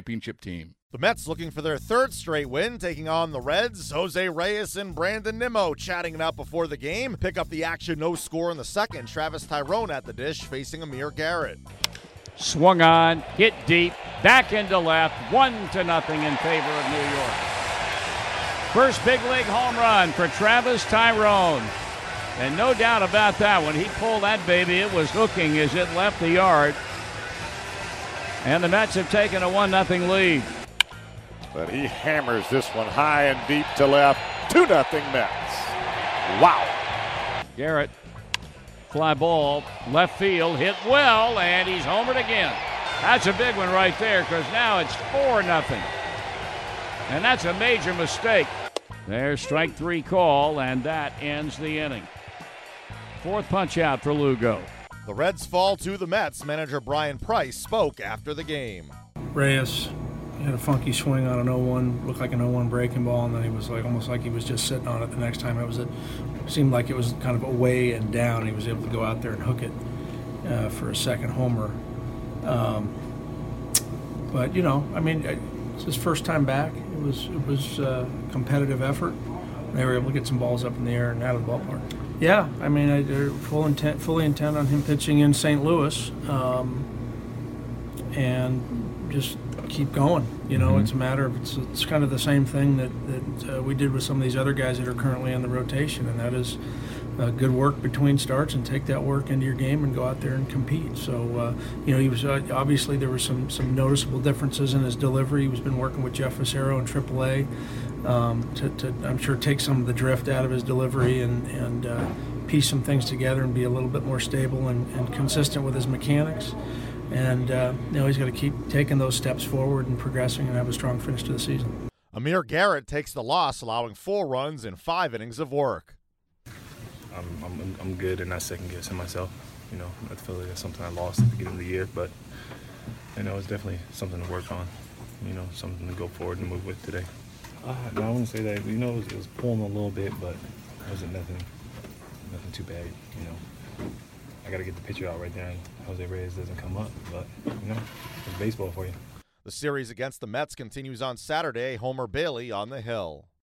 championship team. The Mets looking for their third straight win, taking on the Reds. Jose Reyes and Brandon Nimmo chatting it out before the game. Pick up the action, no score in the second. Travis Taijeron at the dish, facing Amir Garrett. Swung on, hit deep, back into left, one to nothing in favor of New York. First big league home run for Travis Taijeron. And no doubt about that, when he pulled that baby, it was hooking as it left the yard. And the Mets have taken a 1 0 lead. But he hammers this one high and deep to left. 2 0 Mets. Wow. Garrett, fly ball, left field, hit well, and he's homered again. That's a big one right there because now it's 4 0. And that's a major mistake. There's strike three call, and that ends the inning. Fourth punch out for Lugo. The Reds fall to the Mets. Manager Bryan Price spoke after the game. Reyes had a funky swing on an 0-1, looked like an 0-1 breaking ball, and then he was like almost like he was just sitting on it. The next time it was, it seemed like it was kind of away and down. He was able to go out there and hook it uh, for a second homer. Um, but you know, I mean, it's his first time back. It was it was a competitive effort. They were able to get some balls up in the air and out of the ballpark. Yeah, I mean, they're full intent, fully intent on him pitching in St. Louis, um, and just keep going. You know, mm-hmm. it's a matter of it's, it's kind of the same thing that that uh, we did with some of these other guys that are currently in the rotation, and that is. Uh, good work between starts and take that work into your game and go out there and compete. So, uh, you know, he was uh, obviously there were some some noticeable differences in his delivery. He's been working with Jeff Fassero in AAA um, to, to, I'm sure, take some of the drift out of his delivery and, and uh, piece some things together and be a little bit more stable and, and consistent with his mechanics. And, uh, you know, he's got to keep taking those steps forward and progressing and have a strong finish to the season. Amir Garrett takes the loss, allowing four runs in five innings of work. I'm, I'm, I'm good and not second guessing myself. You know, I feel like that's something I lost at the beginning of the year, but, you know, it's definitely something to work on, you know, something to go forward and move with today. Uh, no, I wouldn't say that. You know, it was, it was, pulling a little bit, but it wasn't nothing, nothing too bad. You know, I got to get the pitcher out right there, and Jose Reyes doesn't come up. But you know, it's baseball for you. The series against the Mets continues on Saturday. Homer Bailey on the hill.